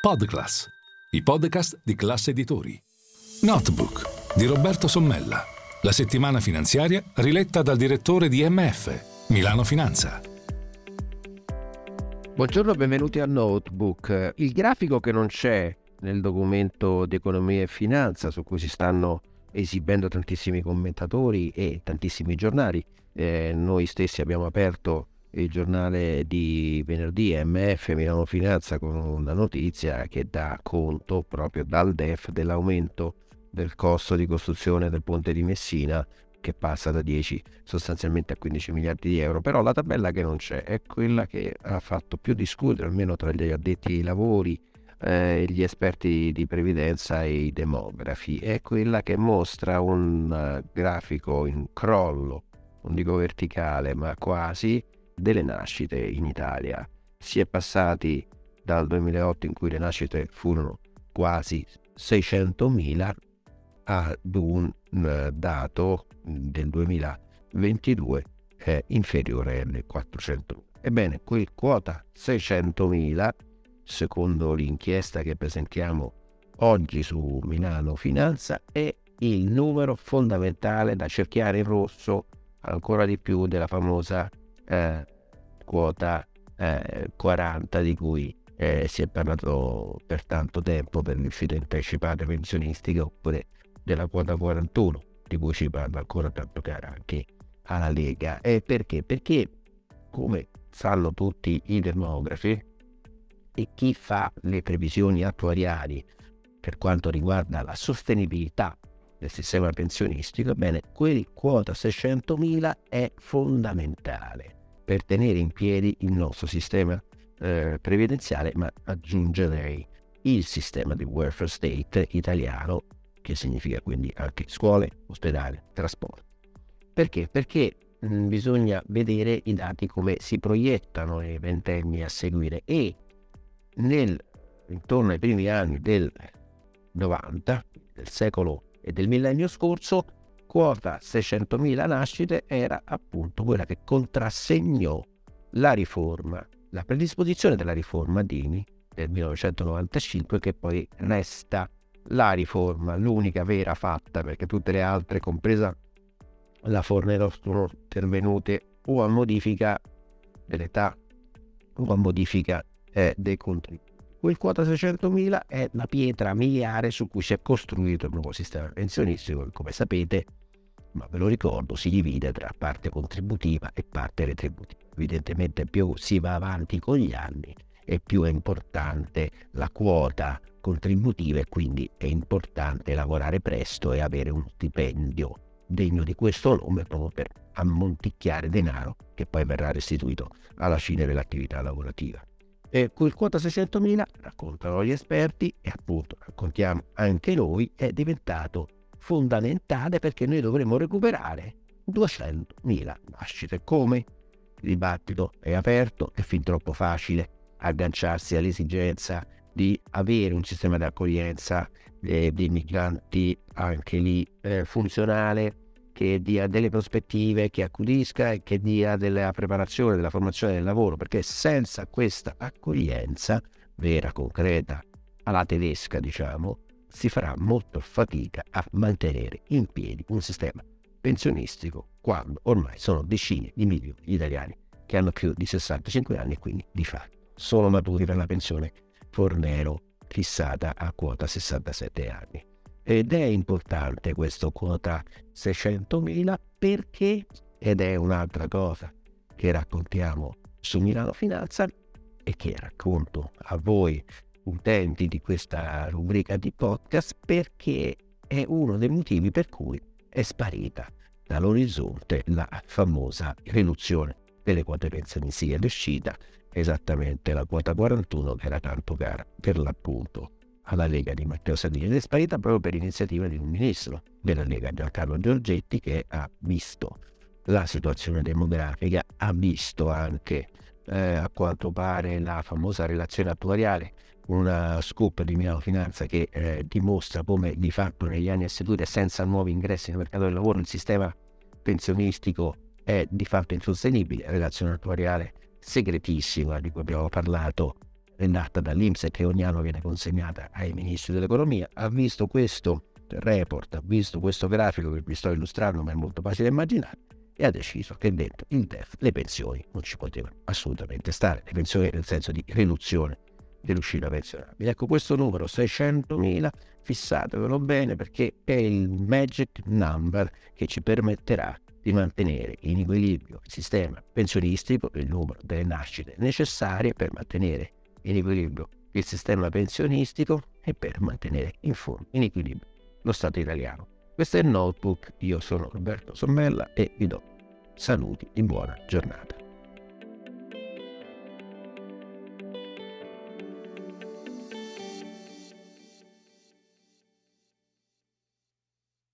Podclass, i podcast di classe editori. Notebook di Roberto Sommella. La settimana finanziaria riletta dal direttore di MF, Milano Finanza. Buongiorno, benvenuti a Notebook. Il grafico che non c'è nel documento di economia e finanza su cui si stanno esibendo tantissimi commentatori e tantissimi giornali. Eh, noi stessi abbiamo aperto il giornale di venerdì MF Milano Finanza con una notizia che dà conto proprio dal DEF dell'aumento del costo di costruzione del ponte di Messina che passa da 10 sostanzialmente a 15 miliardi di euro, però la tabella che non c'è è quella che ha fatto più discutere, almeno tra gli addetti ai lavori, eh, gli esperti di previdenza e i demografi, è quella che mostra un uh, grafico in crollo, non dico verticale, ma quasi, delle nascite in Italia. Si è passati dal 2008 in cui le nascite furono quasi 600.000 ad un uh, dato del 2022 è inferiore alle 400. Ebbene, quel quota 600.000 secondo l'inchiesta che presentiamo oggi su Milano Finanza, è il numero fondamentale da cerchiare in rosso ancora di più della famosa eh, quota eh, 40 di cui eh, si è parlato per tanto tempo per le uscite anticipate pensionistiche oppure della quota 41 di cui si parla ancora tanto cara anche alla Lega. E perché? Perché come sanno tutti i demografi, e chi fa le previsioni attuariali per quanto riguarda la sostenibilità del sistema pensionistico, bene, quel quota 600.000 è fondamentale per tenere in piedi il nostro sistema eh, previdenziale, ma aggiungerei il sistema di welfare state italiano, che significa quindi anche scuole, ospedali, trasporti. Perché? Perché mh, mm, bisogna vedere i dati come si proiettano nei ventenni a seguire e nel, intorno ai primi anni del 90, del secolo e del millennio scorso, quota 600.000 nascite era appunto quella che contrassegnò la riforma, la predisposizione della riforma Dini del 1995 che poi resta la riforma, l'unica vera fatta perché tutte le altre, compresa la Fornero, sono intervenute o a modifica dell'età o a modifica eh, dei contributi. Quel quota 600.000 è la pietra miliare su cui si è costruito il nuovo sistema pensionistico che come sapete, ma ve lo ricordo, si divide tra parte contributiva e parte retributiva. Evidentemente più si va avanti con gli anni e più è importante la quota contributiva e quindi è importante lavorare presto e avere uno stipendio degno di questo nome proprio per ammonticchiare denaro che poi verrà restituito alla fine dell'attività lavorativa. E quel quota 600.000, raccontano gli esperti e appunto raccontiamo anche noi, è diventato fondamentale perché noi dovremo recuperare 200.000 nascite. Come? Il dibattito è aperto, è fin troppo facile agganciarsi all'esigenza di avere un sistema di accoglienza eh, dei migranti anche lì eh, funzionale che dia delle prospettive, che accudisca e che dia della preparazione, della formazione del lavoro, perché senza questa accoglienza vera, concreta, alla tedesca diciamo, si farà molto fatica a mantenere in piedi un sistema pensionistico quando ormai sono decine di milioni di italiani che hanno più di 65 anni e quindi di fatto sono maturi per la pensione Fornero fissata a quota 67 anni. Ed è importante questo quota 600.000 perché, ed è un'altra cosa che raccontiamo su Milano Finanza e che racconto a voi utenti di questa rubrica di podcast perché è uno dei motivi per cui è sparita dall'orizzonte la famosa riduzione delle quote pensionistiche ed uscita esattamente la quota 41 che era tanto cara per l'appunto alla Lega di Matteo Salvini. Ed è sparita proprio per iniziativa di un ministro della Lega, Giancarlo Giorgetti, che ha visto la situazione demografica, ha visto anche eh, a quanto pare la famosa relazione attuariale, una scoop di Milano Finanza che eh, dimostra come di fatto negli anni a seguire senza nuovi ingressi nel mercato del lavoro il sistema pensionistico è di fatto insostenibile, relazione attuariale segretissima di cui abbiamo parlato redatta dall'Inps che ogni anno viene consegnata ai ministri dell'economia, ha visto questo report, ha visto questo grafico che vi sto illustrando, ma è molto facile immaginare, e ha deciso che dentro il DEF le pensioni non ci potevano assolutamente stare, le pensioni nel senso di riduzione dell'uscita pensionabile. Ecco, questo numero 600.000 fissatevelo bene perché è il magic number che ci permetterà di mantenere in equilibrio il sistema pensionistico, il numero delle nascite necessarie per mantenere in equilibrio il sistema pensionistico e per mantenere in, fondo, in equilibrio lo Stato italiano. Questo è il notebook, io sono Roberto Sommella e vi do saluti di buona giornata.